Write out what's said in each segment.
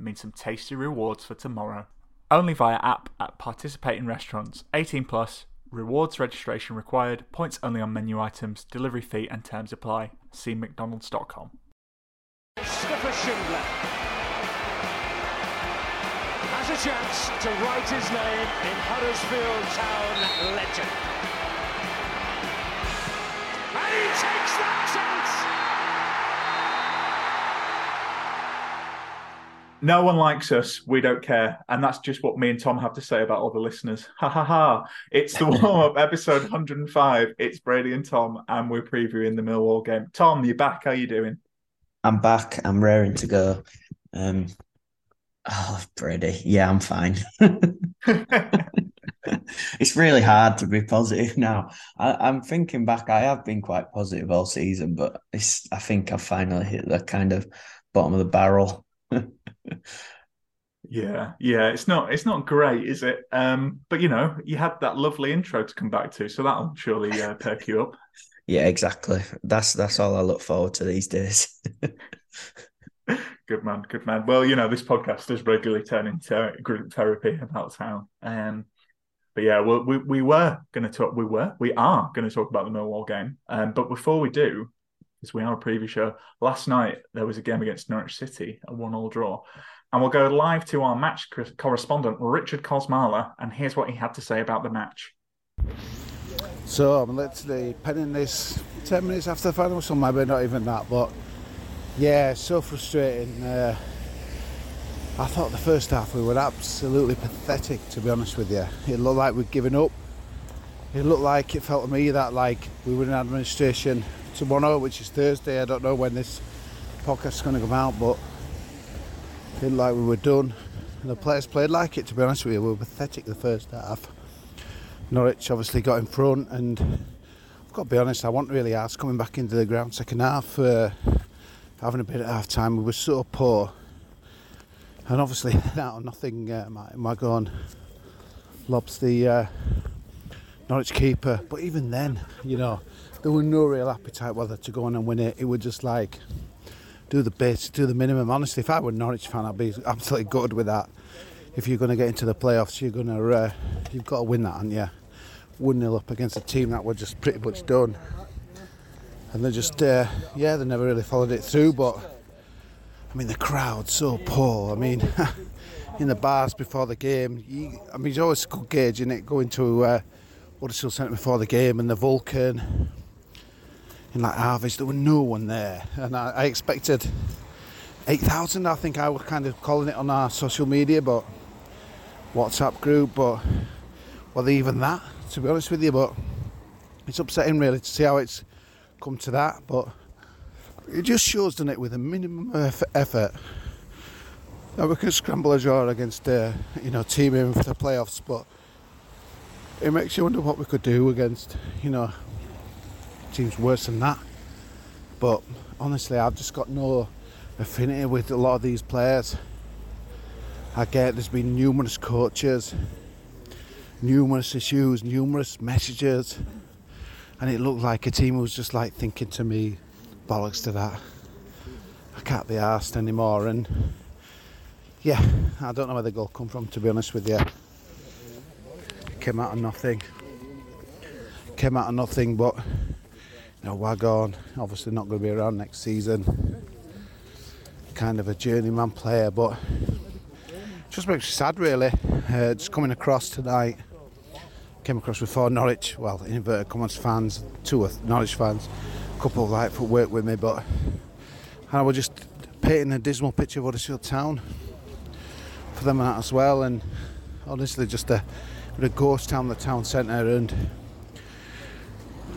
means some tasty rewards for tomorrow. Only via app at participating restaurants. 18 plus. Rewards registration required. Points only on menu items. Delivery fee and terms apply. See McDonald's.com. Christopher Schindler has a chance to write his name in Huddersfield Town legend. And he takes that chance! No one likes us. We don't care. And that's just what me and Tom have to say about all the listeners. Ha ha ha. It's the warm up episode 105. It's Brady and Tom, and we're previewing the Millwall game. Tom, you're back. How are you doing? I'm back. I'm raring to go. Um, oh, Brady. Yeah, I'm fine. it's really hard to be positive now. I, am thinking back. I have been quite positive all season, but. I think I've finally hit the kind of bottom of the barrel. yeah, yeah, it's not it's not great, is it? Um, but you know, you had that lovely intro to come back to, so that'll surely uh, perk you up. Yeah, exactly. That's that's all I look forward to these days. good man, good man. Well, you know, this podcast does regularly turn into group therapy about town. Um, but yeah, we, we, we were going to talk. We were, we are going to talk about the Millwall game. Um, but before we do, because we are a preview show. Last night there was a game against Norwich City, a one-all draw, and we'll go live to our match correspondent Richard Kosmala, and here's what he had to say about the match. So I'm literally penning this ten minutes after the final, so maybe not even that, but yeah, so frustrating. Uh, I thought the first half we were absolutely pathetic, to be honest with you. It looked like we'd given up. It looked like it felt to me that like we were in administration tomorrow, which is Thursday. I don't know when this podcast is going to come out, but feel like we were done. And the players played like it, to be honest with you. We were pathetic the first half. Norwich obviously got in front, and I've got to be honest, I wasn't really asked coming back into the ground second half. Uh, having a bit at half time, we were so poor. And obviously, now nothing, uh, my gone lobs the uh, Norwich keeper. But even then, you know, there was no real appetite whether to go on and win it. It was just like do the bit, do the minimum. Honestly, if I were a Norwich fan, I'd be absolutely good with that. If you're going to get into the playoffs, you're going to uh, you've got to win that, and yeah, one 0 up against a team that were just pretty much done. And they just uh, yeah, they never really followed it through. But I mean, the crowd so poor. I mean. in the bars before the game, you, I mean, it's always a good gauge in it going to uh, Huddersfield Centre before the game and the Vulcan in like Harvest, there was no one there, and I, I expected eight thousand. I think I was kind of calling it on our social media, but WhatsApp group, but well, even that, to be honest with you, but it's upsetting really to see how it's come to that, but it just shows, doesn't it, with a minimum effort that we can scramble a draw against, uh, you know, team in for the playoffs, but it makes you wonder what we could do against, you know, teams worse than that. But honestly, I've just got no affinity with a lot of these players. I get there's been numerous coaches, numerous issues, numerous messages, and it looked like a team was just like thinking to me, bollocks to that. I can't be asked anymore, and yeah, I don't know where the goal come from. To be honest with you, came out of nothing. Came out of nothing, but you know, Waghorn, obviously not going to be around next season. Kind of a journeyman player, but just makes me sad really. Uh, just coming across tonight, came across four Norwich, well, inverted commas fans, two of Norwich fans, a couple of for work with me, but I was just painting a dismal picture of Huddersfield Town for them as well, and honestly, just a, a ghost town, the town centre, and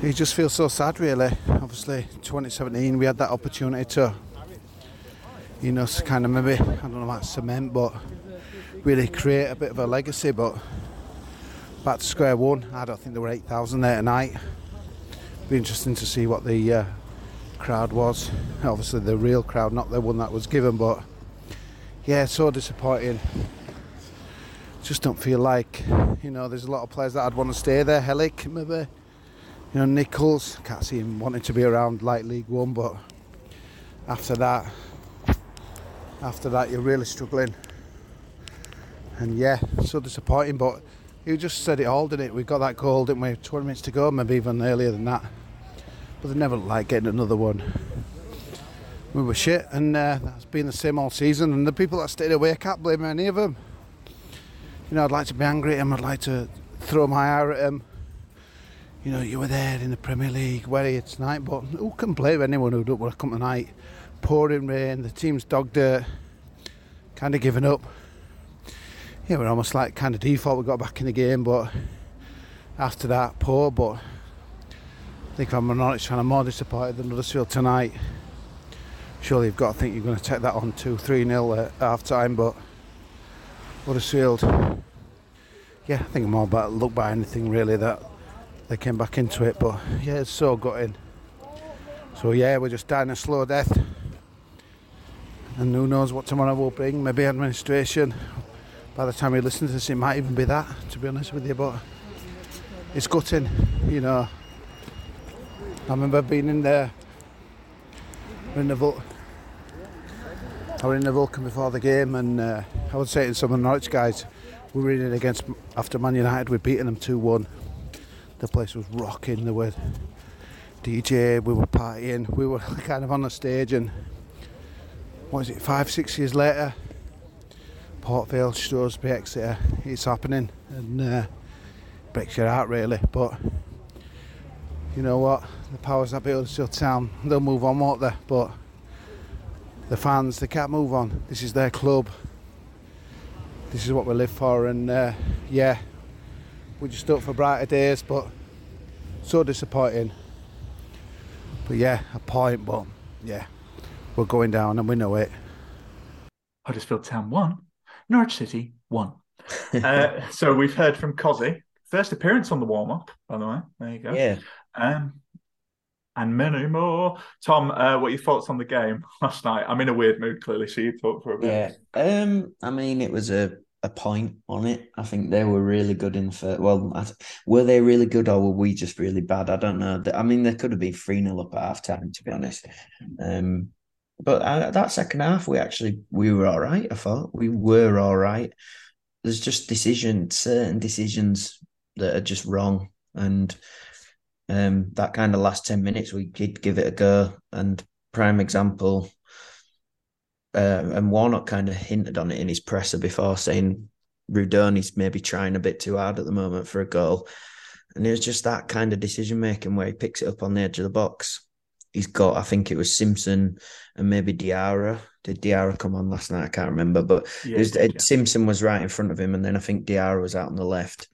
you just feel so sad, really. Obviously, 2017, we had that opportunity to, you know, kind of maybe, I don't know about cement, but really create a bit of a legacy. But back to square one, I don't think there were 8,000 there tonight. Be interesting to see what the uh, crowd was. Obviously, the real crowd, not the one that was given, but yeah, so disappointing. Just don't feel like, you know, there's a lot of players that I'd want to stay there. Helik, maybe. You know, Nicholls, can't see him wanting to be around like League One, but after that, after that, you're really struggling. And yeah, so disappointing, but you just said it all, didn't it? We got that goal, didn't we? 20 minutes to go, maybe even earlier than that. But they never like getting another one. We were shit, and uh, that's been the same all season. And the people that stayed away, I can't blame any of them. You know, I'd like to be angry at them, I'd like to throw my ire at them. You know, you were there in the Premier League, where are you tonight? But who can blame anyone who don't want to come tonight? Pouring rain, the team's dog dirt, kind of giving up. Yeah, we're almost like kind of default. We got back in the game, but after that, poor. But I think I'm honest, I'm more disappointed than Huddersfield tonight. Surely you've got to think you're going to take that on 2 3 0 at half time, but Huddersfield, yeah, I think I'm more about look by anything really that they came back into it, but yeah, it's so gutting. So yeah, we're just dying a slow death, and who knows what tomorrow will bring? Maybe administration. By the time you listen to this, it might even be that. To be honest with you, but it's gutting, you know. I remember being in there, in the Vul- I was in the Vulcan before the game, and uh, I would say to some of the Norwich guys, we were in it against after Man United, we'd beaten them two one. The place was rocking. There were DJ, we were partying, we were kind of on the stage, and what is it? Five, six years later, Port Vale, Shrewsbury, Exeter, it's happening, and uh, breaks your heart really, but you know what? The powers that be of the town, they'll move on, won't they? But the fans, they can't move on. This is their club. This is what we live for, and uh, yeah, we just hope for brighter days. But so disappointing. But yeah, a point. But yeah, we're going down, and we know it. Huddersfield Town one, Norwich City one. uh, so we've heard from Cozzy. First appearance on the warm up, by the way. There you go. Yeah. Um, and many more. Tom, uh, what are your thoughts on the game last night? I'm in a weird mood, clearly, so you talk for a bit. Yeah. Um. I mean, it was a, a point on it. I think they were really good in the first. Well, I, were they really good or were we just really bad? I don't know. I mean, they could have been 3 0 up at half time, to be honest. Um. But uh, that second half, we actually we were all right. I thought we were all right. There's just decisions, certain decisions that are just wrong, and um, that kind of last 10 minutes, we did give it a go. And prime example, uh, and Warnock kind of hinted on it in his presser before, saying Rudoni's maybe trying a bit too hard at the moment for a goal. And it was just that kind of decision making where he picks it up on the edge of the box. He's got, I think it was Simpson and maybe Diarra. Did Diarra come on last night? I can't remember, but Yeah, it was, yeah. Simpson was right in front of him, and then I think Diarra was out on the left.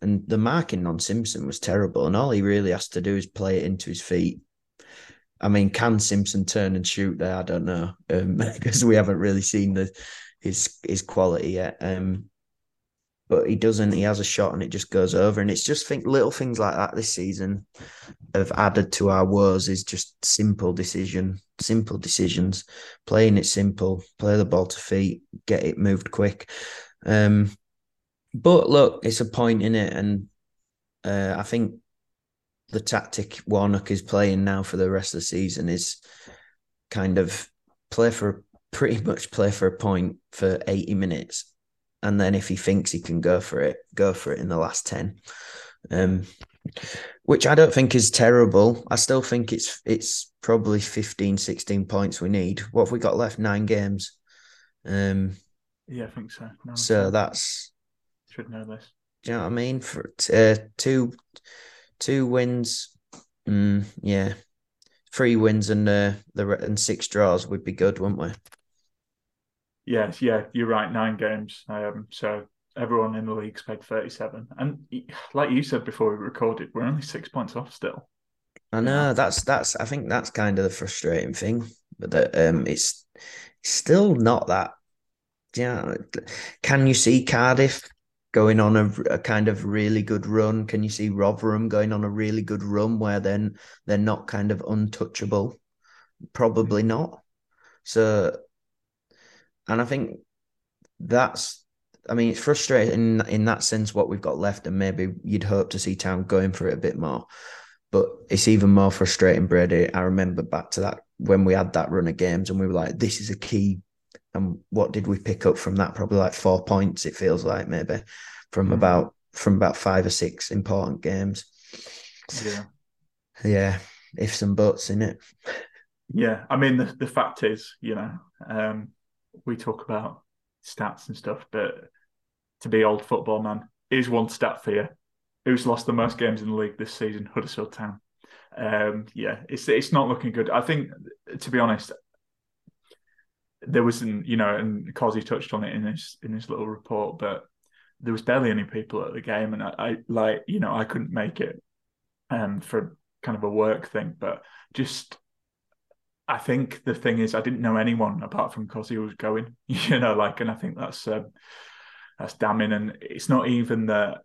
And the marking on Simpson was terrible, and all he really has to do is play it into his feet. I mean, can Simpson turn and shoot there? I don't know, um, because we haven't really seen the his his quality yet. Um, but he doesn't. He has a shot, and it just goes over. And it's just think little things like that this season have added to our woes. Is just simple decision, simple decisions, playing it simple, play the ball to feet, get it moved quick. Um, but look, it's a point in it, and uh, I think the tactic Warnock is playing now for the rest of the season is kind of play for pretty much play for a point for 80 minutes. And then if he thinks he can go for it go for it in the last 10 um which I don't think is terrible. I still think it's it's probably 15 16 points we need. What have we got left? Nine games. Um Yeah, I think so. So that's should know this. do you know what I mean? For uh, two, two wins, mm, yeah, three wins and uh, the and six draws would be good, wouldn't we? Yes, yeah, you're right. Nine games. Um, so everyone in the league's played 37, and like you said before we recorded, we're only six points off still. I know that's that's. I think that's kind of the frustrating thing. But that um, it's still not that. Yeah, can you see Cardiff going on a, a, kind of really good run? Can you see Rotherham going on a really good run where then they're not kind of untouchable? Probably mm-hmm. not. So, and I think that's, I mean, it's frustrating in, in that sense what we've got left, and maybe you'd hope to see Town going for it a bit more. But it's even more frustrating, Brady. I remember back to that when we had that run of games and we were like, this is a key. And what did we pick up from that? Probably like four points, it feels like maybe from mm-hmm. about from about five or six important games. Yeah. Yeah. Ifs and buts in it. Yeah. I mean the, the fact is, you know, um, we talk about stats and stuff, but to be old football man is one stat for you. Who's lost the most games in the league this season? Huddersfield Town um, yeah, it's it's not looking good. I think, to be honest, there wasn't, you know, and Cozzy touched on it in his in his little report, but there was barely any people at the game, and I, I like, you know, I couldn't make it, um, for kind of a work thing, but just. I think the thing is, I didn't know anyone apart from Cozzy was going, you know, like, and I think that's um, that's damning. And it's not even that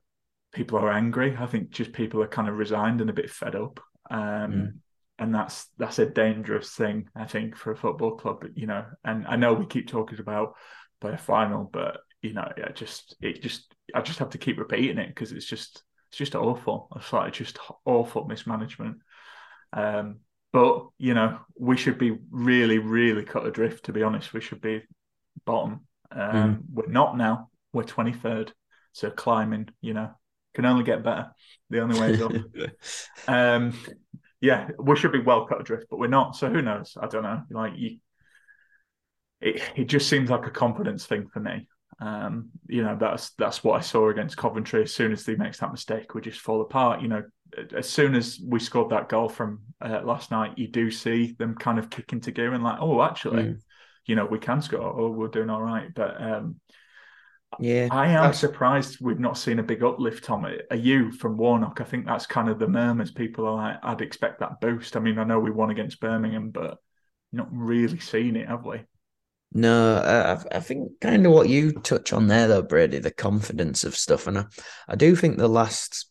people are angry. I think just people are kind of resigned and a bit fed up um, mm. And that's that's a dangerous thing I think for a football club. You know, and I know we keep talking about by a final, but you know, yeah, just it just I just have to keep repeating it because it's just it's just awful. It's like just awful mismanagement. Um, but you know, we should be really, really cut adrift. To be honest, we should be bottom. Um, mm. We're not now. We're twenty third. So climbing, you know, can only get better. The only way is up. um, yeah, we should be well cut adrift, but we're not. So who knows? I don't know. Like you, it it just seems like a confidence thing for me. Um, you know, that's that's what I saw against Coventry. As soon as they makes that mistake, we just fall apart. You know, as soon as we scored that goal from uh, last night, you do see them kind of kick into gear and like, oh, actually, mm. you know, we can score. Oh, we're doing all right. But um, yeah, I am that's... surprised we've not seen a big uplift, Tom. Are you from Warnock? I think that's kind of the murmurs. People are like, I'd expect that boost. I mean, I know we won against Birmingham, but not really seen it, have we? No, I, I think kind of what you touch on there, though, Brady, the confidence of stuff, and I, I do think the last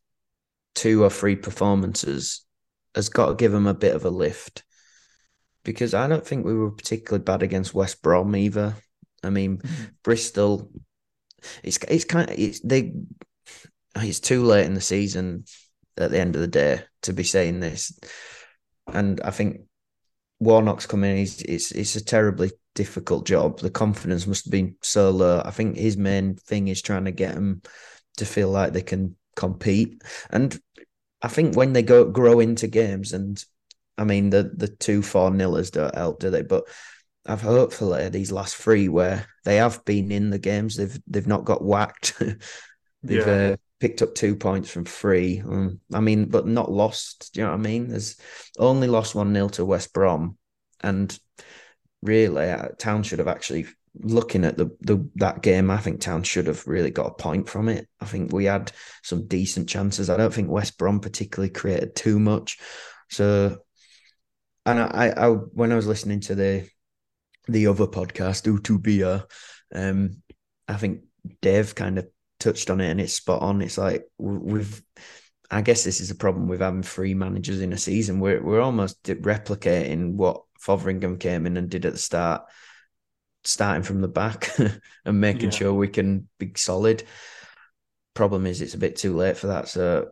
two or three performances has got to give them a bit of a lift because I don't think we were particularly bad against West Brom either. I mean, mm-hmm. Bristol it's it's kind of it's they it's too late in the season at the end of the day to be saying this, and I think Warnock's coming. He's it's it's a terribly difficult job. The confidence must have been so low. I think his main thing is trying to get them to feel like they can compete, and I think when they go grow into games, and I mean the the two four nillers don't help, do they? But I've hopefully these last three where they have been in the games, they've they've not got whacked. they've yeah. uh, picked up two points from three. Um, I mean, but not lost. Do you know what I mean? There's only lost one nil to West Brom, and really, uh, Town should have actually looking at the, the that game. I think Town should have really got a point from it. I think we had some decent chances. I don't think West Brom particularly created too much. So, and I, I when I was listening to the the other podcast, Utubia, um, I think Dave kind of touched on it and it's spot on. It's like we've, I guess this is a problem with having three managers in a season. We're we're almost replicating what Fotheringham came in and did at the start, starting from the back and making yeah. sure we can be solid. Problem is, it's a bit too late for that. So,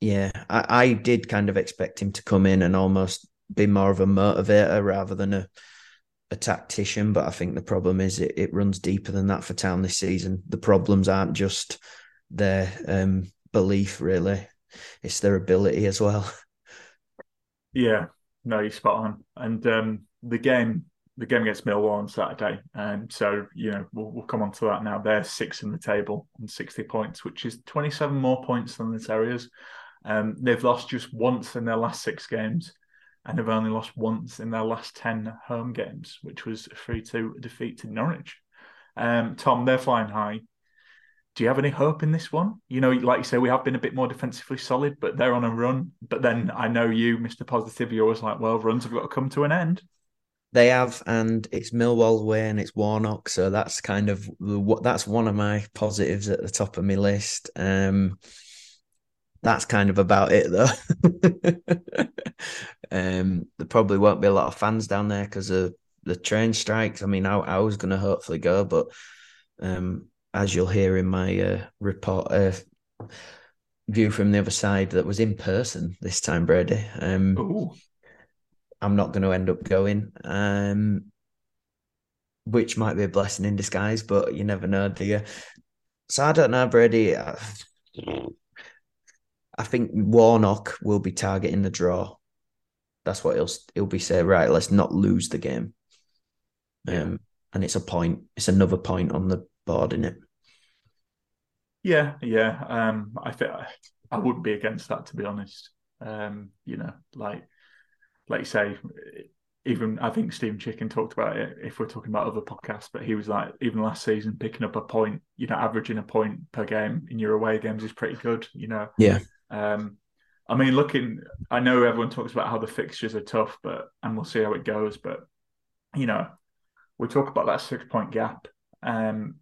yeah, I, I did kind of expect him to come in and almost be more of a motivator rather than a a tactician, but I think the problem is it, it runs deeper than that for Town this season. The problems aren't just their um, belief, really; it's their ability as well. Yeah, no, you're spot on. And um, the game, the game against Millwall on Saturday, and so you know we'll, we'll come on to that now. They're six in the table and sixty points, which is twenty-seven more points than the Terriers. Um, they've lost just once in their last six games and have only lost once in their last 10 home games, which was 3 2 defeat to Norwich. Um, Tom, they're flying high. Do you have any hope in this one? You know, like you say, we have been a bit more defensively solid, but they're on a run. But then I know you, Mr. Positive, you're always like, well, runs have got to come to an end. They have, and it's Millwall away and it's Warnock, so that's kind of what that's one of my positives at the top of my list. Um, that's kind of about it, though. um, there probably won't be a lot of fans down there because of the train strikes. I mean, I, I was going to hopefully go, but um, as you'll hear in my uh, report, uh, view from the other side that was in person this time, Brady. Um. I'm not going to end up going, um, which might be a blessing in disguise, but you never know, do you? So I don't know, Brady. I, I think Warnock will be targeting the draw. That's what he'll he'll be saying. Right, let's not lose the game. Um, and it's a point. It's another point on the board, isn't it? Yeah, yeah. Um, I think I wouldn't be against that to be honest. Um, you know, like like you say, even I think Stephen Chicken talked about it if we're talking about other podcasts, but he was like, even last season, picking up a point, you know, averaging a point per game in your away games is pretty good, you know. Yeah. Um, I mean, looking, I know everyone talks about how the fixtures are tough, but and we'll see how it goes. But you know, we talk about that six point gap. Um,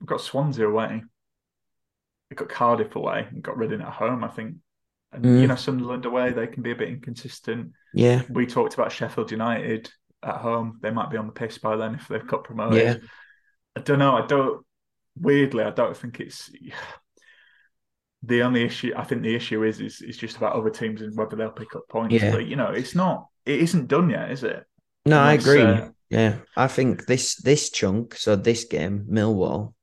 we've got Swansea away, we've got Cardiff away, and got Reading at home. I think, and Mm. you know, Sunderland away, they can be a bit inconsistent. Yeah. We talked about Sheffield United at home; they might be on the piss by then if they've got promoted. Yeah. I don't know. I don't. Weirdly, I don't think it's the only issue. I think the issue is is is just about other teams and whether they'll pick up points. Yeah. But you know, it's not. It isn't done yet, is it? No, I agree. uh, yeah, I think this this chunk, so this game, Millwall,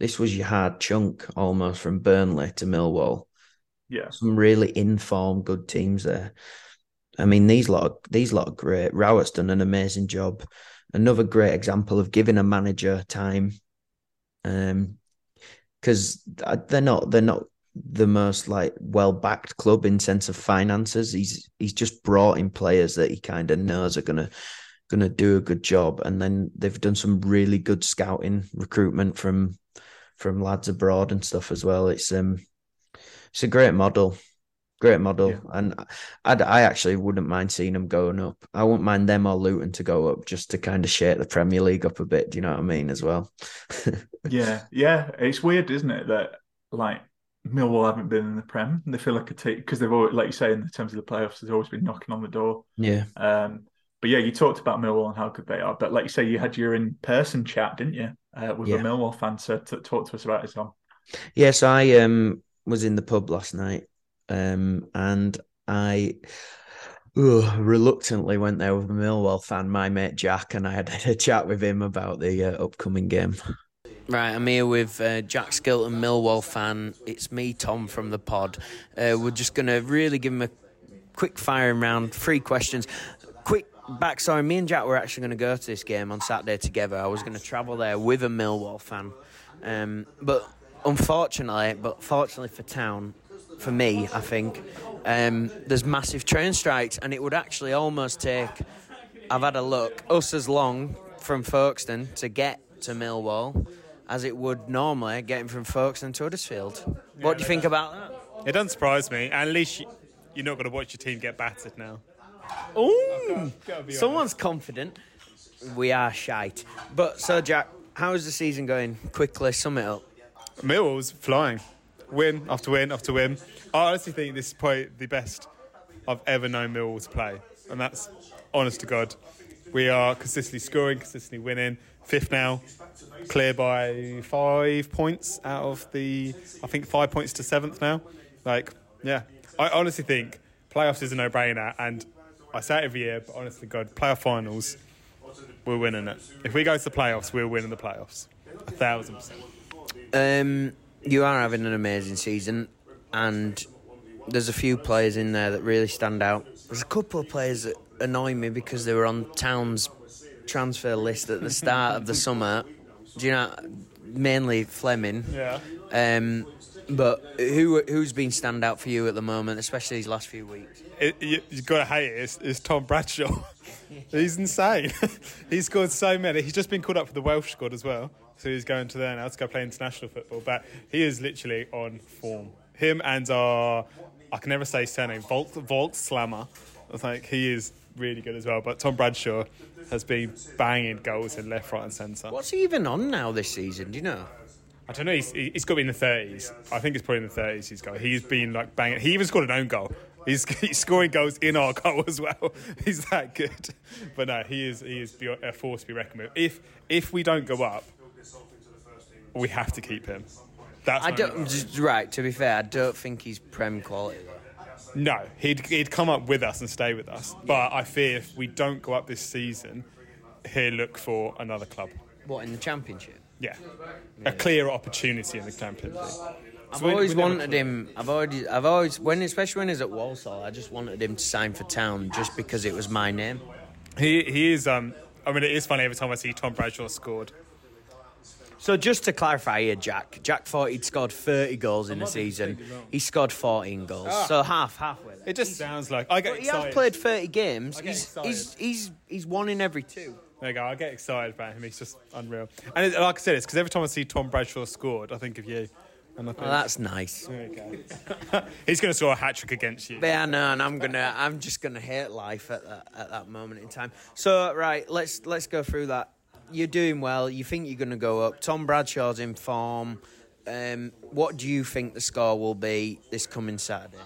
this was your hard chunk almost from Burnley to Millwall. Yeah. Some really informed, good teams there. I mean, these lot, these lot are great. Rowett's done an amazing job. Another great example of giving a manager time, um, because they're not they're not the most like well backed club in sense of finances. He's he's just brought in players that he kind of knows are gonna gonna do a good job, and then they've done some really good scouting recruitment from from lads abroad and stuff as well. It's um it's a great model. Great model, Yeah. and I, I actually wouldn't mind seeing them going up. I wouldn't mind them or Luton to go up just to kind of shake the Premier League up a bit. Do you know what I mean? As well. Yeah, yeah. It's weird, isn't it, that like Millwall haven't been in the Prem. They feel like a team because they've always, like you say, in the terms of the playoffs, they've always been knocking on the door. yeah, Um, but yeah, you talked about Millwall and how good they are. But like you say, you had your in-person chat, didn't you, uh, with Yeah. a Millwall fan? So to talk to us about it, Tom. Yes, I um was in the pub last night, um, and I ugh, reluctantly went there with a Millwall fan, my mate Jack, and I had a chat with him about the uh, upcoming game. Right, I'm here with uh, Jack Skilton, Millwall fan. It's me, Tom, from the pod. Uh, we're just going to really give him a quick firing round, three questions. Quick backstory me and Jack were actually going to go to this game on Saturday together. I was going to travel there with a Millwall fan. Um, but unfortunately, but fortunately for town, for me, I think, um, there's massive train strikes, and it would actually almost take, I've had a look, us as long from Folkestone to get to Millwall as it would normally getting from Folkestone to Huddersfield. what do you think about that? It doesn't surprise me. At least you, you're not going to watch your team get battered now. Ooh, gotta be someone's confident. We are shite. But so, Jack, how's the season going? Quickly, sum it up. Millwall's flying. Win after win after win. I honestly think this is probably the best I've ever known Millwall to play. And that's honest to God. We are consistently scoring, consistently winning. Fifth now, clear by five points out of the, I think five points to seventh now. Like, yeah. I honestly think playoffs is a no brainer. And I say it every year, but honestly, God, playoff finals, we're winning it. If we go to the playoffs, we're winning the playoffs. A thousand percent. Um, you are having an amazing season, and there's a few players in there that really stand out. There's a couple of players that annoy me because they were on Town's transfer list at the start of the summer. Do you know? Mainly Flemming. Yeah. Um, but who who's been stand out for you at the moment, especially these last few weeks? it, you, you've got to hate it. It's, it's Tom Bradshaw. he's insane. he's scored so many. He's just been called up for the Welsh squad as well. So he's going to there now to go play international football. But he is literally on form. Him and our, I can never say his surname, Volt, Volt Slammer. I think he is really good as well. But Tom Bradshaw has been banging goals in left, right, and centre. What's he even on now this season? Do you know? I don't know. He's, he's got to be in the thirties. I think it's probably in the thirties. He's got. He's been like banging. He even scored an own goal. He's, he's scoring goals in our goal as well. He's that good. But no, he is he is a force to be reckoned with. If if we don't go up, we have to keep him. That's I don't. Right. To be fair, I don't think he's prem quality. Though. No, he'd he'd come up with us and stay with us. But I fear if we don't go up this season, he'll look for another club. What in the championship? Yeah, a clear opportunity in the championship. I've So we- always we never- wanted him. I've already. I've always when, especially when he's at Walsall, I just wanted him to sign for Town just because it was my name. He he is. Um, I mean, it is funny every time I see Tom Bradshaw scored. So just to clarify here, Jack. Jack thought he'd scored 30 goals in the season. He scored 14 goals, Ah. so half halfway. there. It just sounds like I get he excited. has played 30 games. He's, he's he's he's one in every two. There you go. I get excited about him. He's just unreal. And it, like I said, it's because every time I see Tom Bradshaw scored, I think of you. And I think, Well, that's nice. There you go. He's going to score a hat trick against you. But yeah, no, and I'm gonna, I'm just gonna hate life at that at that moment in time. So right, let's let's go through that. You're doing well. You think you're gonna go up. Tom Bradshaw's in form. Um, what do you think the score will be this coming Saturday?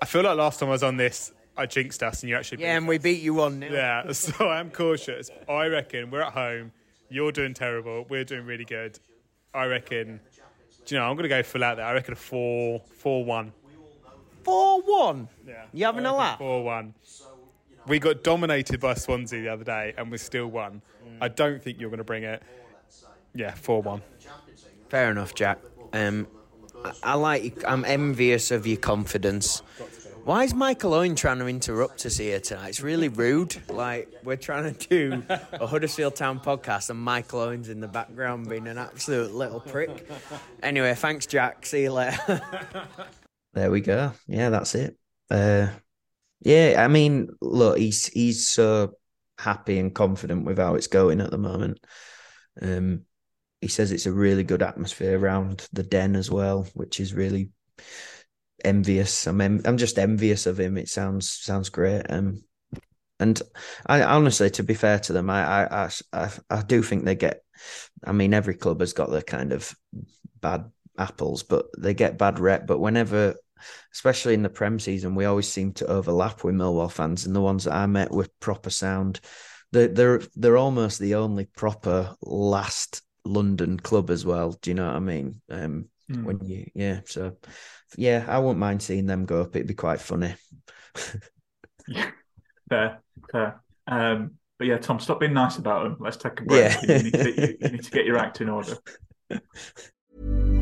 I feel like last time I was on this, I jinxed us and you actually. Beat Yeah, and we beat you one 0 Yeah, so I'm cautious. I reckon we're at home. You're doing terrible. We're doing really good. I reckon. Do you know? I'm going to go full out there. I reckon a four, four one. Four one. Yeah. You having a laugh? Four one. We got dominated by Swansea the other day, and we still won. I don't think you're going to bring it. Yeah, four one. Fair enough, Jack. Um, I, I like. I'm envious of your confidence. Why is Michael Owen trying to interrupt us here tonight? It's really rude. Like we're trying to do a Huddersfield Town podcast, and Michael Owen's in the background being an absolute little prick. Anyway, thanks, Jack. See you later. There we go. Yeah, that's it. Uh, yeah, I mean, look, he's he's so happy and confident with how it's going at the moment. Um, he says it's a really good atmosphere around the den as well, which is really envious. I'm en- I'm just envious of him. It sounds sounds great. Um, and I honestly, to be fair to them, I I I, I, do think they get. I mean, every club has got their kind of bad apples, but they get bad rep. But whenever, especially in the Prem season, we always seem to overlap with Millwall fans, and the ones that I met with proper sound, they're they're they're almost the only proper last London club as well. Do you know what I mean? Um, Mm. when you yeah, so yeah, I wouldn't mind seeing them go up. It'd be quite funny. Fair, fair. Um, but yeah, Tom, stop being nice about them. Let's take a break. Yeah. you, need to, you, you need to get your act in order.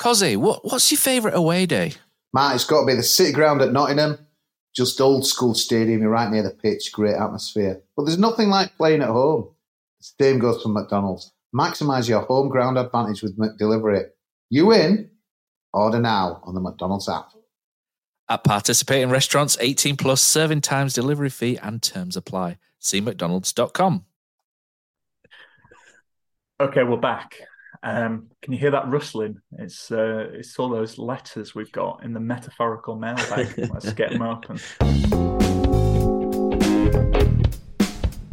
Cozzy, what, what's your favourite away day? Matt, it's got to be the City Ground at Nottingham. Just old school stadium, you're right near the pitch, great atmosphere. But there's nothing like playing at home. The same goes for McDonald's. Maximise your home ground advantage with McDelivery. You in? Order now on the McDonald's app. At participating restaurants, 18 plus serving times, delivery fee, and terms apply. See McDonald's.com. Okay, we're back. Um, can you hear that rustling? It's uh, it's all those letters we've got in the metaphorical mailbag. Let's get them open.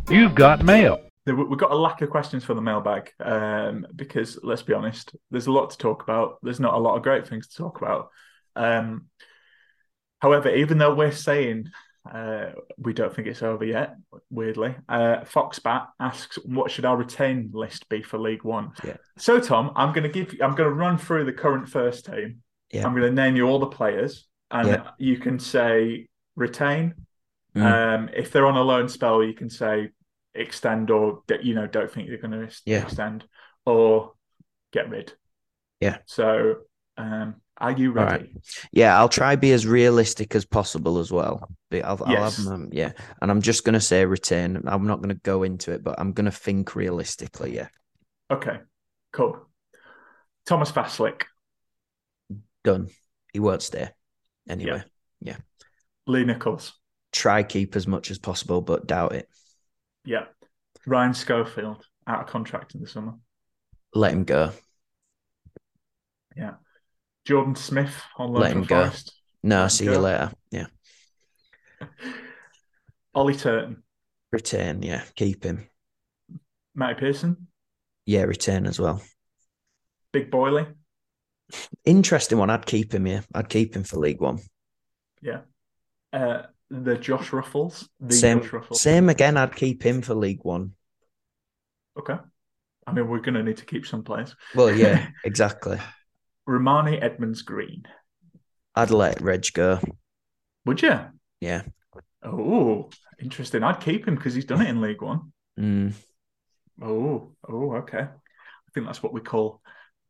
You've got mail. We've got a lack of questions for the mailbag um, because let's be honest, there's a lot to talk about. There's not a lot of great things to talk about. Um, however, even though we're saying uh, we don't think it's over yet, weirdly, uh, Foxbat asks, "What should our retain list be for League One?" Yeah. So, Tom, I'm going to give you, I'm going to run through the current first team. Yeah. I'm going to name you all the players, and Yeah. you can say retain. Mm. Um, if they're on a loan spell, you can say extend or you know don't think they're going to Yeah. extend or get rid. Yeah. So, um, are you ready? right. Yeah, I'll try be as realistic as possible as well. But I'll, I'll Yes. have them, yeah. And I'm just gonna say retain. I'm not gonna go into it, but I'm gonna think realistically. Yeah, Okay, cool. Thomas Vaclik, done. He won't stay anyway. Yeah. Lee Nicholls, Try keep as much as possible, but doubt it. yeah, Ryan Schofield out of contract in the summer, Let him go. yeah, Jordan Smith on loan Let him go. Forest, No, Let see go. you later. Yeah, Ollie Turton, retain. Yeah, keep him. Matty Pearson, Yeah, return as well. Big Boyley, Interesting one. I'd keep him. Yeah, I'd keep him for League One. yeah, uh, the Josh Ruffels, the Same, Josh Ruffels, same again. I'd keep him for League One. Okay, I mean we're going to need to keep some players. Well, yeah, exactly. Rarmani Edmonds Green, I'd let Reg go. would you? Yeah. Oh, interesting. I'd keep him because he's done it in League One. Mm. Oh, oh, okay. I think that's what we call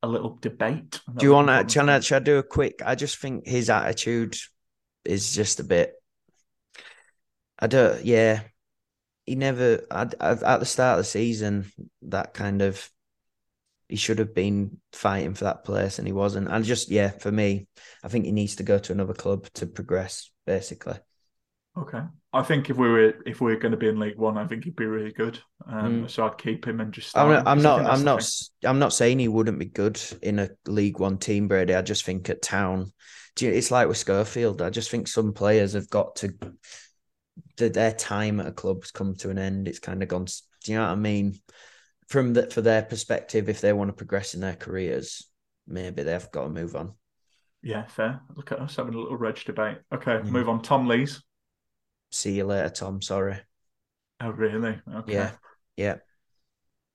a little debate. Do you want to? Should I, should I do a quick? I just think his attitude is just a bit. I don't. Yeah, he never. I, I, at the start of the season, that kind of. He should have been fighting for that place, and he wasn't. And just yeah, for me, I think he needs to go to another club to progress. Basically, Okay. I think if we were if we are going to be in League One, I think he'd be really good. Um, Mm. So I'd keep him and just. I'm not. I'm not. I'm not. I'm not saying he wouldn't be good in a League One team, Brady. I just think at Town, do you- it's like with Schofield. I just think some players have got to. Their time at a club's come to an end. It's kind of gone. Do you know what I mean? From that, for their perspective, if they want to progress in their careers, maybe they've got to move on. Yeah, fair. Look at us having a little Reg debate. Okay, Mm. move on. Tom Lees. See you later, Tom. Sorry. Oh, really? Okay. Yeah, yeah.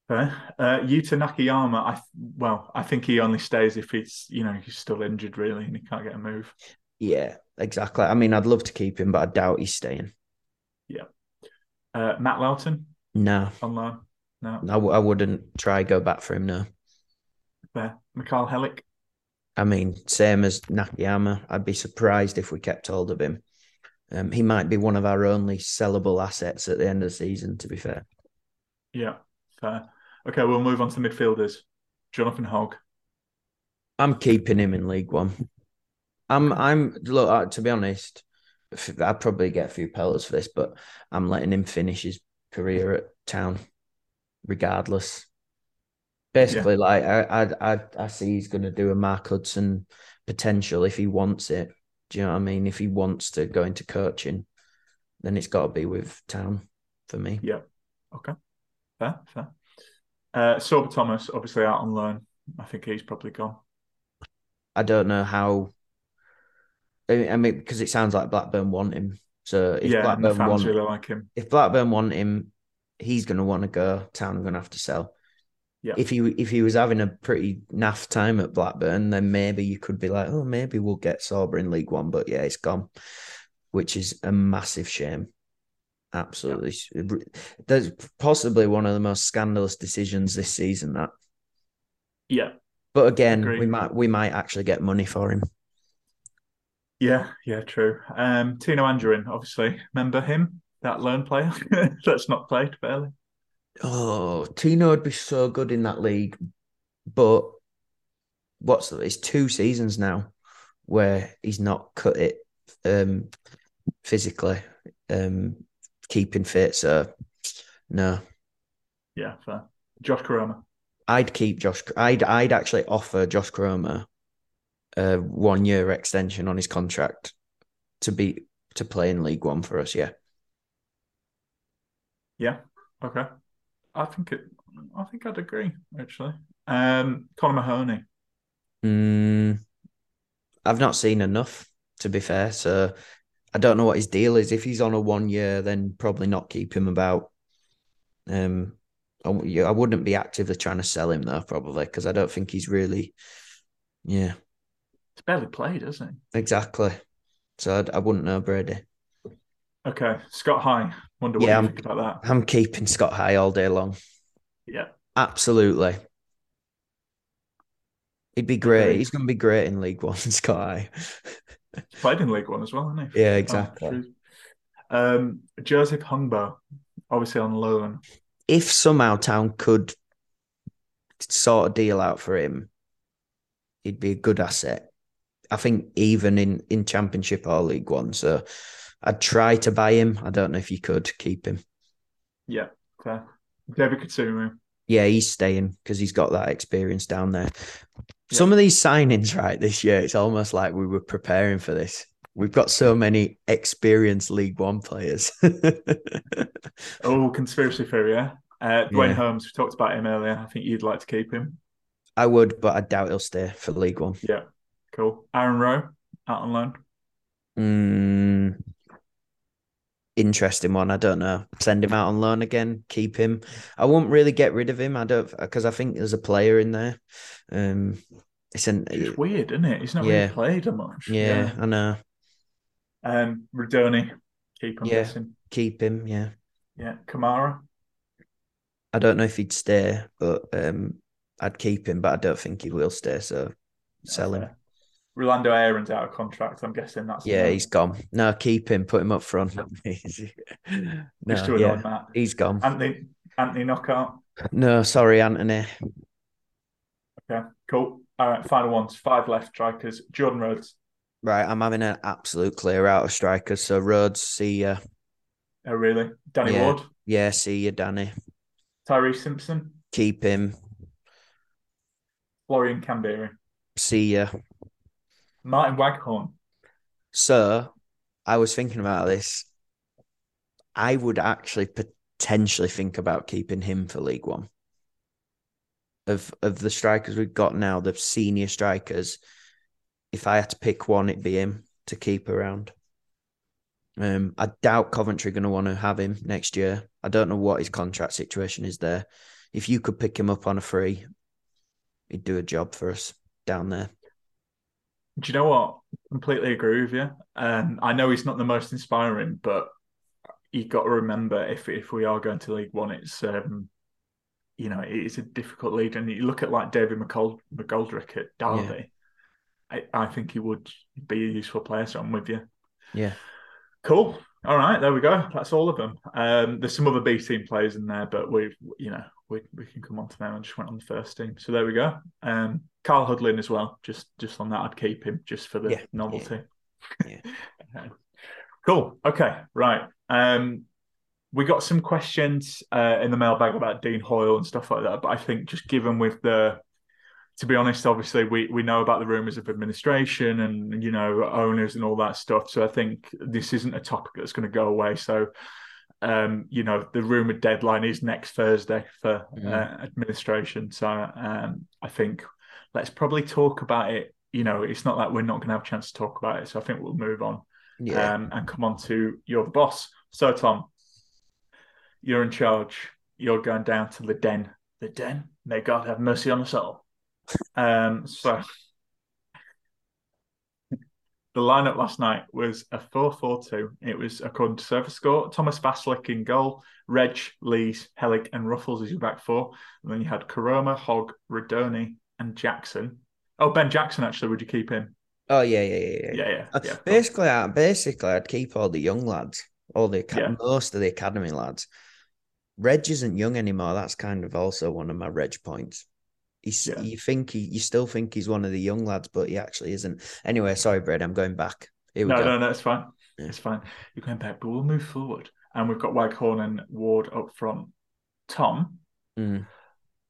Fair. Uh, Yuta Nakayama. I well, I think he only stays if he's you know he's still injured really and he can't get a move. Yeah, exactly. I mean, I'd love to keep him, but I doubt he's staying. Yeah. Uh, Matt Lowton No, on loan. No. I, w- I wouldn't try go back for him. No. Fair. Mikhail Helik. I mean, same as Nakayama. I'd be surprised if we kept hold of him. Um, he might be one of our only sellable assets at the end of the season. To be fair, Yeah. Fair. Okay, we'll move on to midfielders. Jonathan Hogg. I'm keeping him in League One. I'm, I'm. Look, to be honest, I'd probably get a few pelters for this, but I'm letting him finish his career at Town, regardless. Basically, like I, I, I, I see he's going to do a Mark Hudson potential if he wants it. Do you know what I mean? If he wants to go into coaching, then it's got to be with Town for me. Yeah. Okay. Fair. Fair. Uh, Sorba Thomas, obviously out on loan. I think he's probably gone. I don't know how. I mean, because it sounds like Blackburn want him. So if yeah, Blackburn want, really like him. if Blackburn want him, he's going to want to go. Town are going to have to sell. Yeah. If he if he was having a pretty naff time at Blackburn, then maybe you could be like, oh, maybe we'll get Sorba in League One. But yeah, it's gone, which is a massive shame. Absolutely, there's possibly one of the most scandalous decisions this season. That, Yeah. but again, we might we might actually get money for him. Yeah. Yeah. True. Um, Tino Anjorin, obviously. Remember him? That loan player that's not played barely. Oh, Tino would be so good in that league, but what's the, it's two seasons now where he's not cut it um physically, um keeping fit. So no, Yeah. Fair. Josh Koroma. I'd keep Josh. I'd I'd actually offer Josh Koroma a one year extension on his contract to be to play in League One for us. Yeah, Yeah. Okay. I think it. I think I'd agree actually. Um, Connor Mahoney. mm, I've not seen enough, to be fair. So I don't know what his deal is. If he's on a one year, then probably not keep him about. Um, I, I wouldn't be actively trying to sell him though, probably because I don't think he's really. Yeah, He's barely played, isn't he? exactly. So I'd, I wouldn't know Brady. Okay, Scott High. Wonder what Yeah, you I'm- think about that. I'm keeping Scott High all day long. Yeah. Absolutely. He'd be great. Agreed. He's going to be great in League One, Scott High. Played in League One as well, hasn't he? Yeah, Oh, exactly. um, Joseph Hungbo, obviously on loan. if somehow Town could sort a deal out for him, he'd be a good asset. I think even in in Championship or League One. So I'd try to buy him. I don't know if you could keep him. Yeah, fair. David Kasumu. Yeah, he's staying because he's got that experience down there. Some of these signings, right, this year, it's almost like we were preparing for this. We've got so many experienced League One players. Oh, conspiracy theory, yeah. Uh, Duane Yeah. Holmes, we talked about him earlier. I think you'd like to keep him. I would, but I doubt he'll stay for League One. Yeah, cool. Aaron Rowe, out on loan. Mm, interesting one. I don't know. Send him out on loan again. Keep him. I won't really get rid of him. I don't because I think there's a player in there. Um, it's an It's weird, isn't it? He's not Yeah. really played much. yeah, I know. Um, Rudoni, keep him Yeah. guessing. Keep him. Yeah, Yeah, Kamara. I don't know if he'd stay, but um, I'd keep him. But I don't think he will stay. So sell him. Rolando Aarons out of contract. I'm guessing that's Yeah, he's gone. No, keep him. Put him up front. no, Just to annoy yeah, he's gone. Anthony Anthony Knockaert. No, sorry, Anthony. Okay, cool. All right, final ones. Five left strikers. Jordan Rhodes. Right, I'm having an absolute clear out of strikers. So Rhodes, see ya. Oh, really? Danny Yeah. Ward. Yeah, see you, Danny. Tyreece Simpson. Keep him. Florian Kamberi. See ya. Martin Waghorn. So I was thinking about this. I would actually potentially think about keeping him for League One. Of of the strikers we've got now, the senior strikers, if I had to pick one, it'd be him to keep around. Um, I doubt Coventry are going to want to have him next year. I don't know what his contract situation is there. If you could pick him up on a free, he'd do a job for us down there. Do you know what? Completely agree with you. Um, I know he's not the most inspiring, but you got to remember if if we are going to League One, it's um, you know it is a difficult league, and you look at like David McCold- McGoldrick at Derby. I, I think he would be a useful player. So I'm with you. Yeah. Cool. All right, there we go. That's all of them. Um, there's some other B team players in there, but we've you know we we can come on to them. I just went on the first team, so there we go. Um, Kyle Hudlin as well. Just just on that, I'd keep him just for the Yeah, novelty. Yeah. Okay. Cool. Okay. Right. Um, we got some questions uh, in the mailbag about Dean Hoyle and stuff like that, but I think just given with the to be honest, obviously we we know about the rumours of administration and you know owners and all that stuff. So I think this isn't a topic that's going to go away. So um, you know the rumored deadline is next Thursday for Mhm. uh, administration. So um, I think let's probably talk about it. You know, it's not like we're not going to have a chance to talk about it. So I think we'll move on Yeah. um, and come on to you're the boss. So Tom, you're in charge. You're going down to the den. The den. May God have mercy on us all. Um, so the lineup last night was a 4-4-2. It was according to SofaScore, Thomas Vaclik in goal, Reg, Lees, Helik, and Ruffels as your back four. And then you had Koroma, Hogg, Rudoni, and Jackson. Oh, Ben Jackson, actually, would you keep him? Oh yeah, yeah, yeah, yeah. Yeah, yeah, yeah. Basically, I, basically, I'd keep all the young lads, all the Yeah. most of the academy lads. Reg isn't young anymore. That's kind of also one of my Reg points. He's, Yeah. You think he, you still think he's one of the young lads, but he actually isn't. Anyway, sorry, Brad. I'm going back. No, go. no, no, it's fine. Yeah. It's fine. You're going back, but we'll move forward. And we've got Waghorn and Ward up front. Tom, Mm.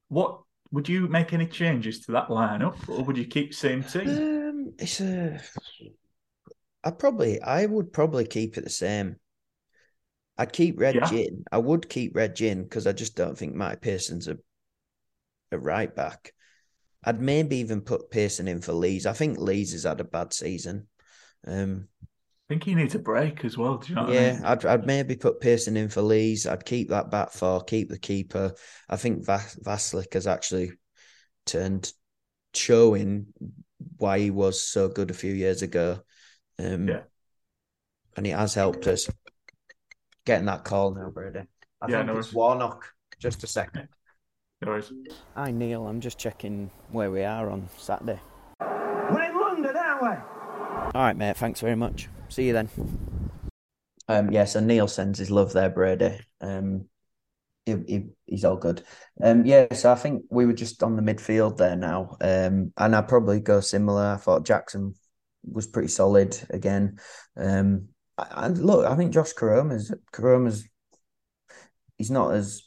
what would you make any changes to that lineup, or would you keep CMT? Um, it's a. I probably, I would probably keep it the same. I'd keep Reg Yeah. in. I would keep Reg in because I just don't think Mike Pearson's a a right back. I'd maybe even put Pearson in for Lees. I think Lees has had a bad season. Um, I think he needs a break as well. Do you know what I yeah, mean? I'd I'd maybe put Pearson in for Lees. I'd keep that back four, keep the keeper. I think Vas- Vaclik has actually turned showing why he was so good a few years ago. Um, Yeah. and it has helped us getting that call now, Brady. I Yeah, think no it's. Warnock. Just a second. No worries. Hi Neil, I'm just checking where we are on Saturday. We're in London, aren't we? All right, mate. Thanks very much. See you then. Um, yeah, so Neil sends his love there, Brady. Um, he, he, he's all good. Um, yeah, so I think we were just on the midfield there now. Um, and I'd probably go similar. I thought Jackson was pretty solid again. Um, and look, I think Josh Koroma's Koroma's he's not as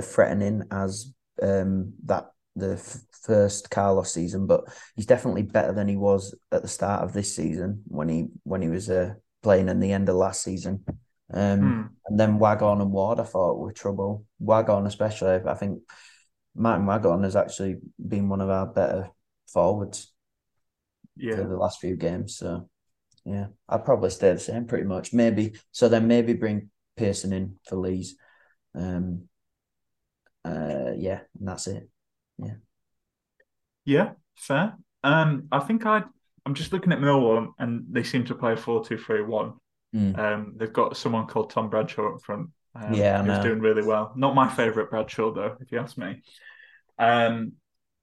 threatening as um that the f- first Carlos season, but he's definitely better than he was at the start of this season when he when he was uh, playing in the end of last season. Um, Hmm. and then Waghorn and Ward, I thought were trouble. Waghorn, especially, I think Martin Waghorn has actually been one of our better forwards Yeah. for the last few games. So yeah, I'd probably stay the same pretty much. Maybe so then maybe bring Pearson in for Lees. Um uh yeah, and that's it. Yeah, Yeah, fair. Um, I think I'd. I'm just looking at Millwall, and they seem to play a four-two-three-one. Mm. Um, they've got someone called Tom Bradshaw up front. Um, Yeah, I who's doing really well. Not my favourite Bradshaw though, if you ask me. Um,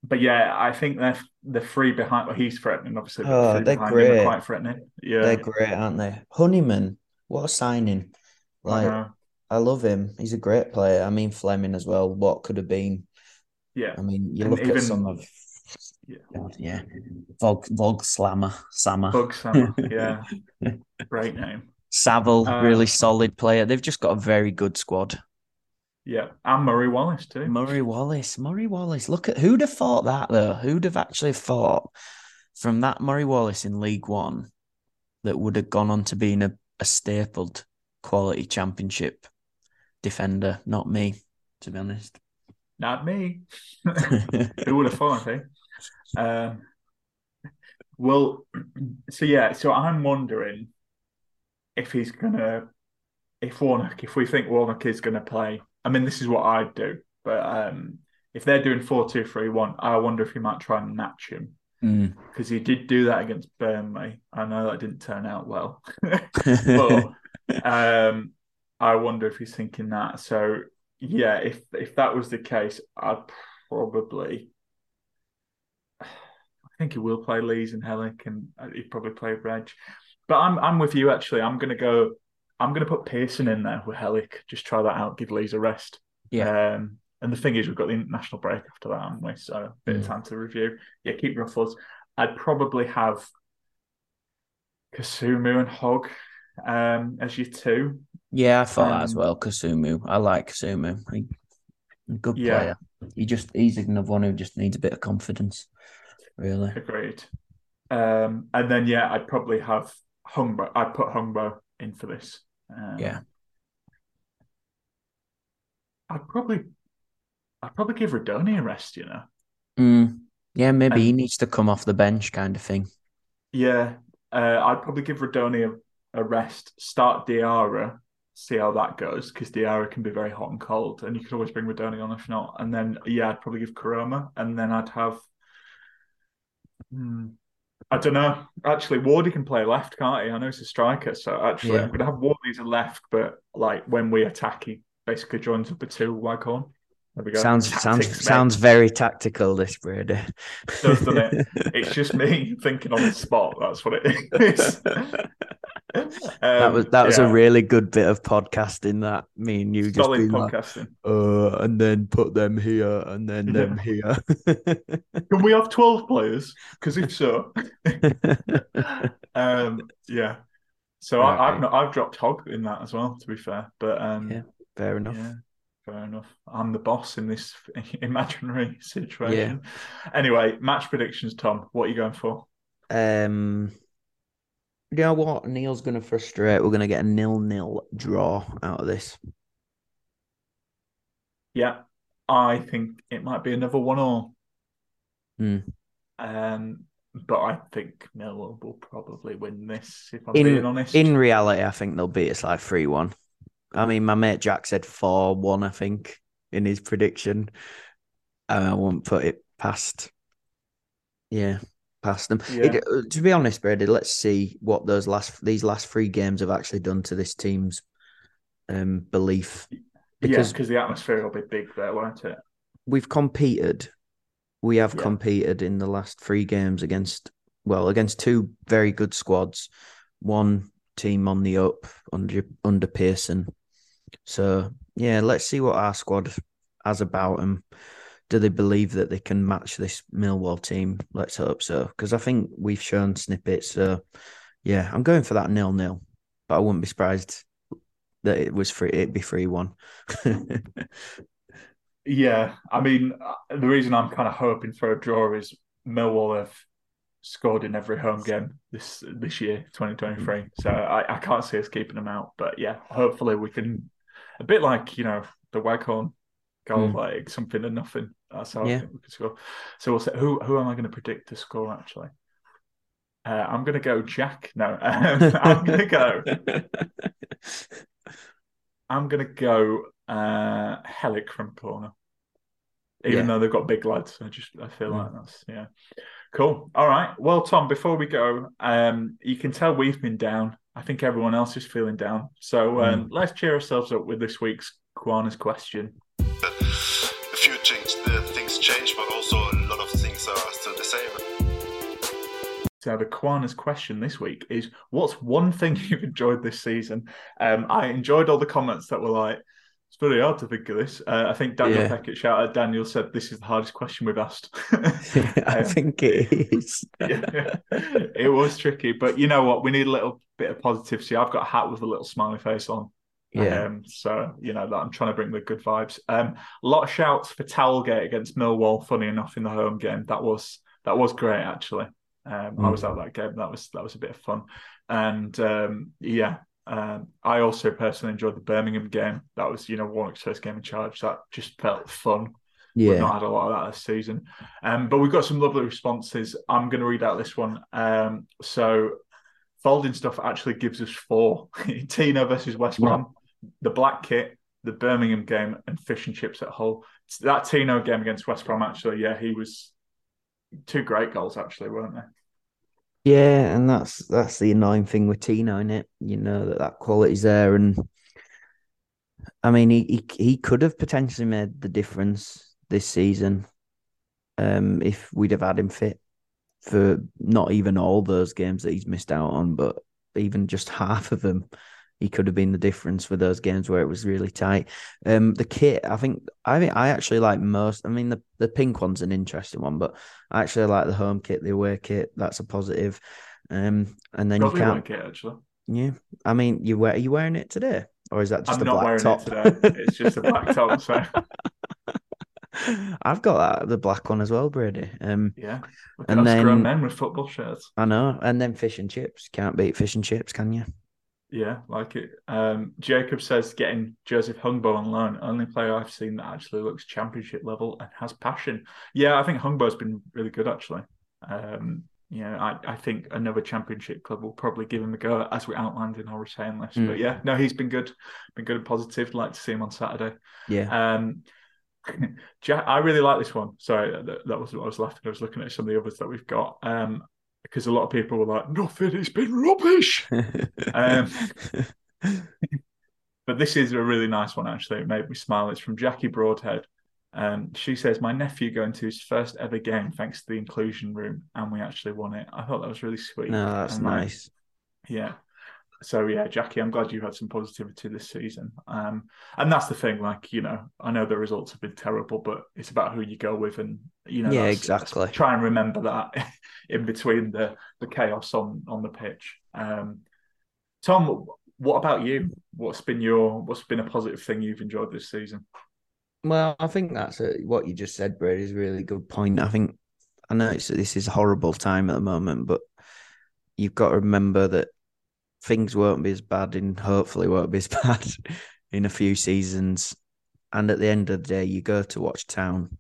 but yeah, I think they're the three behind. Well, he's threatening, obviously. Oh, three they're behind him are great. quite threatening. Yeah, They're great, aren't they? Honeyman, what a signing. I Like. I love him. He's a great player. I mean Flemming as well. What could have been? Yeah, I mean, you And look even- at some of Yeah. God, yeah. Vog Vog Slammer. Sammer. Bug Summer. Yeah, great name. Savile, Uh, really solid player. They've just got a very good squad. Yeah, and Murray Wallace too. Murray Wallace. Murray Wallace. Look at who'd have thought that though? Who'd have actually thought from that Murray Wallace in League One that would have gone on to being a, a stapled quality championship defender? Not me, to be honest. Not me. Who would have thought? Think. Um, well, so yeah, so I'm wondering if he's gonna, if Warnock, if we think Warnock is gonna play. I mean, this is what I'd do, but um, if they're doing four two three one, I wonder if he might try and match him Mm. because he did do that against Burnley. I know that didn't turn out well, but um, I wonder if he's thinking that. So yeah, if if that was the case, I'd probably. I think he will play Lees and Helik, and he'd probably play Reg. But I'm I'm with you actually. I'm gonna go. I'm gonna put Pearson in there with Helik. Just try that out. Give Lees a rest. Yeah. Um, and the thing is, we've got the international break after that, haven't we? So a bit Mm. of time to review. Yeah, keep Ruffels. I'd probably have Kasumu and Hogg um, as your two. Yeah, I thought that as Um, well. Kasumu. I like Kasumu. He, good Yeah. player. He just he's another one who just needs a bit of confidence. Really. Agreed. Um, and then yeah, I'd probably have Hungbo. I'd put Hungbo in for this. Um, Yeah. I'd probably, I'd probably give Rudoni a rest. You know. Mm. Yeah, maybe he needs to come off the bench kind of thing. Yeah. Uh, I'd probably give Rudoni a, a rest. Start Diarra. See how that goes because Diarra can be very hot and cold, and you could always bring Rudoni on if not. And then yeah, I'd probably give Koroma, and then I'd have. Hmm, I don't know. Actually, Wardy can play left, can't he? I know he's a striker, so actually, Yeah. I'm going to have Wardy as a left, but like when we attack, he basically joins up with two Waghorn. There we go. Sounds Tactics, sounds mate. sounds very tactical, this. Does, doesn't it? It's just me thinking on the spot. That's what it is. that was that was a really good bit of podcasting. That me and you just solid being like, podcasting. uh, and then put them here and then them here. Can we have twelve players? Because if so, um, yeah. So Right, I, I've not, I've dropped Hogg in that as well. To be fair, but um, Yeah, fair enough. Yeah, fair enough. I'm the boss in this imaginary situation. Yeah. Anyway, match predictions, Tom. What are you going for? Um, you know what? Neil's going to frustrate. We're going to get a nil-nil draw out of this. Yeah, I think it might be another one all. Mm. Um, but I think Millwall will probably win this. If I'm In being honest, in reality, I think they'll beat us like three one. I mean, my mate Jack said four one. I think in his prediction. And I won't put it past. Yeah, past them. Yeah. It- uh, to be honest, Brady, let's see what those last these last three games have actually done to this team's um belief. yeah, Because because the atmosphere will be big there, won't it? we've competed. We have Yeah. competed in the last three games against well, against two very good squads. One team on the up under under Pearson. So yeah, let's see what our squad has about them. Do they believe that they can match this Millwall team? Let's hope so, because I think we've shown snippets. So yeah, I'm going for that nil nil, but I wouldn't be surprised that it was free. It'd be free one. Yeah, I mean, uh, the reason I'm kind of hoping for a draw is Millwall have scored in every home game this this year, 2023. So I, I can't see us keeping them out. But yeah, hopefully we can, a bit like you know the Waghorn goal, Mm. like something to nothing. That's how I think we could score. So we'll say who who am I going to predict to score actually? Uh, I'm going to go Jack. No, I'm going to go. I'm going to go uh, Helik from corner. Even Yeah. though they've got big lads, I just I feel Mm. like that's yeah. Cool. All right. Well, Tom, before we go, um, you can tell we've been down. I think everyone else is feeling down. So Mm. um, let's cheer ourselves up with this week's Quaner's question. So the Quaner's question this week is: What's one thing you've enjoyed this season? Um, I enjoyed all the comments that were like, "It's very hard to think of this." Uh, I think Daniel Yeah. Peckett shout out. Daniel said, "This is the hardest question we've asked." I Um, think it is. yeah, it was tricky, but you know what? We need a little bit of positivity. I've got a hat with a little smiley face on. Yeah. Um, so you know that I'm trying to bring the good vibes. Um, a lot of shouts for Talgate against Millwall. Funny enough, in the home game, that was that was great actually. Um, I Mm. was at that game. That was that was a bit of fun, and um, yeah, um, I also personally enjoyed the Birmingham game. That was you know Warnock's first game in charge. That just felt fun. We've Yeah. not had a lot of that this season. Um, but we've got some lovely responses. I'm going to read out this one. Um, so, folding stuff actually gives us four Tino versus West Brom, the Black Kit, the Birmingham game, and fish and chips at Hull. That Tino game against West Brom, actually, yeah, he was two great goals, actually, weren't they? Yeah, and that's that's the annoying thing with Tino in it. You know that that quality's there, and I mean he he, he could have potentially made the difference this season, um, if we'd have had him fit for not even all those games that he's missed out on, but even just half of them, he could have been the difference for those games where it was really tight. Um, the kit, I think, I think I actually like most. I mean, the the pink one's an interesting one, but I actually like the home kit, the away kit. That's a positive. Um, and then Lovely you can't. kit, actually. Yeah, I mean, you wear are you wearing it today, or is that just I'm a not black wearing top? it today. It's just a black top. So, I've got that the black one as well, Brady. Um, yeah. And then grown men with football shirts. I know, and then fish and chips. Can't beat fish and chips, can you? Yeah, like it. Um, Jacob says getting Joseph Hungbo on loan, only player I've seen that actually looks championship level and has passion. Yeah, I think Hungbo's been really good actually. Um, yeah, I, I think another championship club will probably give him a go as we outlined in our retain list. Mm. But yeah, no, he's been good, been good and positive. Like to see him on Saturday. Yeah. Um, Jack, I really like this one. Sorry, that, that was what I was laughing. I was looking at some of the others that we've got. Um, because a lot of people were like, nothing, it's been rubbish. um, but this is a really nice one, actually. It made me smile. It's from Jackie Broadhead. Um, she says, My nephew going to his first ever game thanks to the inclusion room, and we actually won it. I thought that was really sweet. No, that's And, like, nice. yeah. So yeah, Jackie, I'm glad you had some positivity this season. Um, and that's the thing, like you know, I know the results have been terrible, but it's about who you go with, and you know, Yeah, exactly. try and remember that in between the the chaos on on the pitch. Um, Tom, what about you? What's been your what's been a positive thing you've enjoyed this season? Well, I think that's a, what you just said, Brady, is a really good point. I think I know it's this is a horrible time at the moment, but you've got to remember that things won't be as bad and hopefully won't be as bad in a few seasons. And at the end of the day, you go to watch town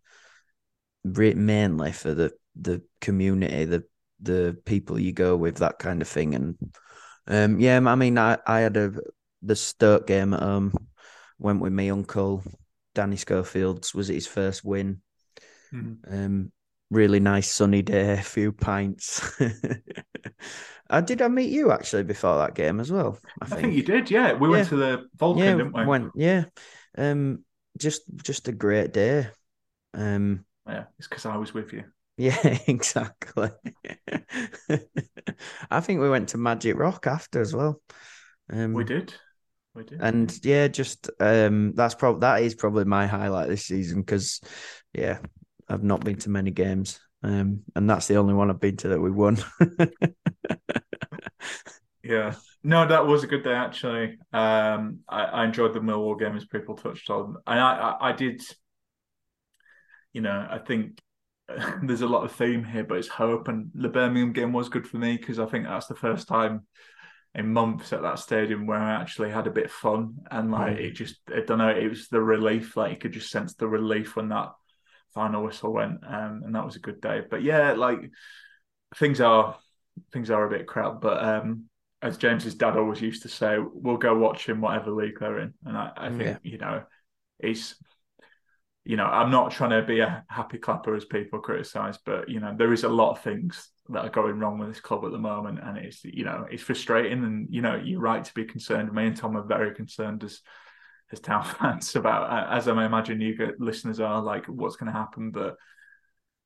mainly for the the community, the the people you go with, that kind of thing. And um, yeah, I mean, I, I had a the Stoke game at home. Went with my uncle, Danny Schofields. Was it his first win? Mhm. Um, really nice sunny day, a few pints. uh, did I meet you actually before that game as well? I think you did. Yeah, we went to the Vulcan, yeah, didn't we? Went, yeah. Um, just just a great day. Um, Yeah, it's because I was with you. yeah, exactly. I think we went to Magic Rock after as well. Um, We did. We did. and yeah, just um, that's probably that is probably my highlight this season because yeah, I've not been to many games, um, and that's the only one I've been to that we won. Yeah. No, that was a good day actually. Um, I, I enjoyed the Millwall game as people touched on, and I, I, I did. You know, I think there's a lot of theme here, but it's hope, and the Birmingham game was good for me because I think that's the first time in months at that stadium where I actually had a bit of fun, and like Mm. it just, I don't know, it was the relief. Like you could just sense the relief when that final whistle went, um, and that was a good day. But yeah, like things are things are a bit crap, but um, as James's dad always used to say, we'll go watch him whatever league they're in, and I, I think Yeah. you know, it's you know, I'm not trying to be a happy clapper as people criticise, but you know, there is a lot of things that are going wrong with this club at the moment, and it's you know, it's frustrating, and you know, you're right to be concerned. Me and Tom are very concerned as as town fans about, as I imagine you get listeners are, like what's going to happen, but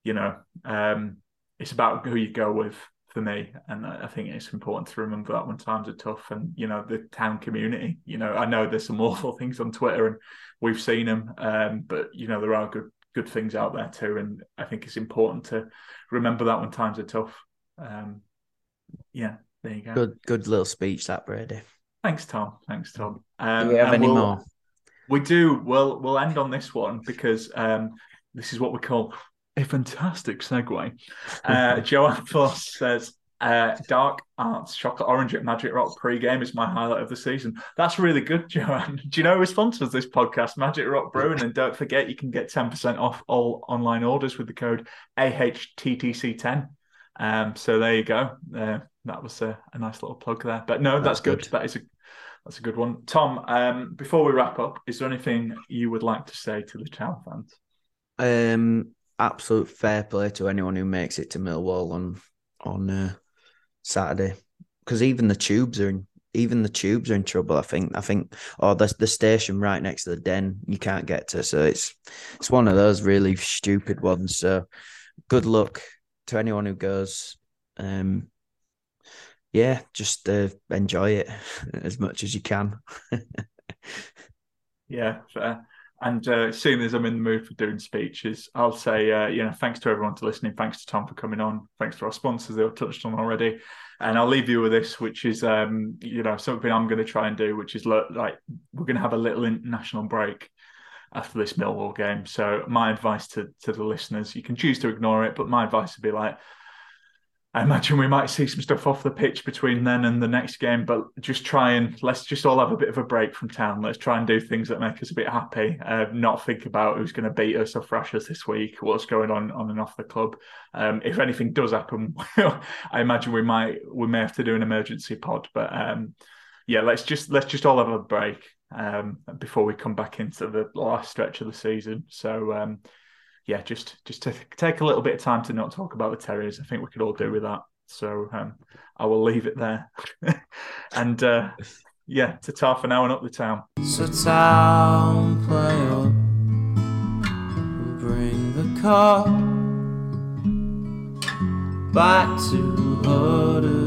you know, um, it's about who you go with for me, and I I think it's important to remember that when times are tough, and you know, the town community. You know, I know there's some awful things on Twitter, and we've seen them, um, but you know, there are good good things out there too, and I think it's important to remember that when times are tough. Um, yeah, there you go. good, good little speech that Brady. Thanks, Tom. Thanks, Tom. Um, Do we have any we'll- more? We do. We'll we'll end on this one because um, this is what we call a fantastic segue. Uh, Joanne Foss says, uh, "Dark Arts Chocolate Orange at Magic Rock pre-game is my highlight of the season." That's really good, Joanne. Do you know who sponsors this podcast? Magic Rock Brewing, and don't forget you can get ten percent off all online orders with the code AHTTC10. Um, so there you go. Uh, that was a, a nice little plug there. But no, that's, That's good. good. That is a that's a good one. Tom, um, before we wrap up, is there anything you would like to say to the town fans? Um, absolute fair play to anyone who makes it to Millwall on on uh, Saturday, because even the tubes are in even the tubes are in trouble. I think I think or the the station right next to the den you can't get to, so it's it's one of those really stupid ones. So good luck to anyone who goes. Um, yeah, just uh, enjoy it as much as you can. Yeah, fair. And uh, seeing as I'm in the mood for doing speeches, I'll say, uh, you know, thanks to everyone for listening. Thanks to Tom for coming on. Thanks to our sponsors they were touched on already. And I'll leave you with this, which is, um, you know, something I'm going to try and do, which is look, like we're going to have a little international break after this Millwall game. So my advice to to the listeners, you can choose to ignore it, but my advice would be like, I imagine we might see some stuff off the pitch between then and the next game, but just try and let's just all have a bit of a break from town. Let's try and do things that make us a bit happy. Uh, not think about who's going to beat us or thrash us this week, what's going on on and off the club. Um, if anything does happen, I imagine we might we may have to do an emergency pod. But um, yeah, let's just let's just all have a break um, before we come back into the last stretch of the season. So. Yeah, just just to take a little bit of time to not talk about the Terriers. I think we could all do with that. So um, I will leave it there. and uh, yeah, to tar for now and up the town. So town play up, bring the car back to Huddersfield.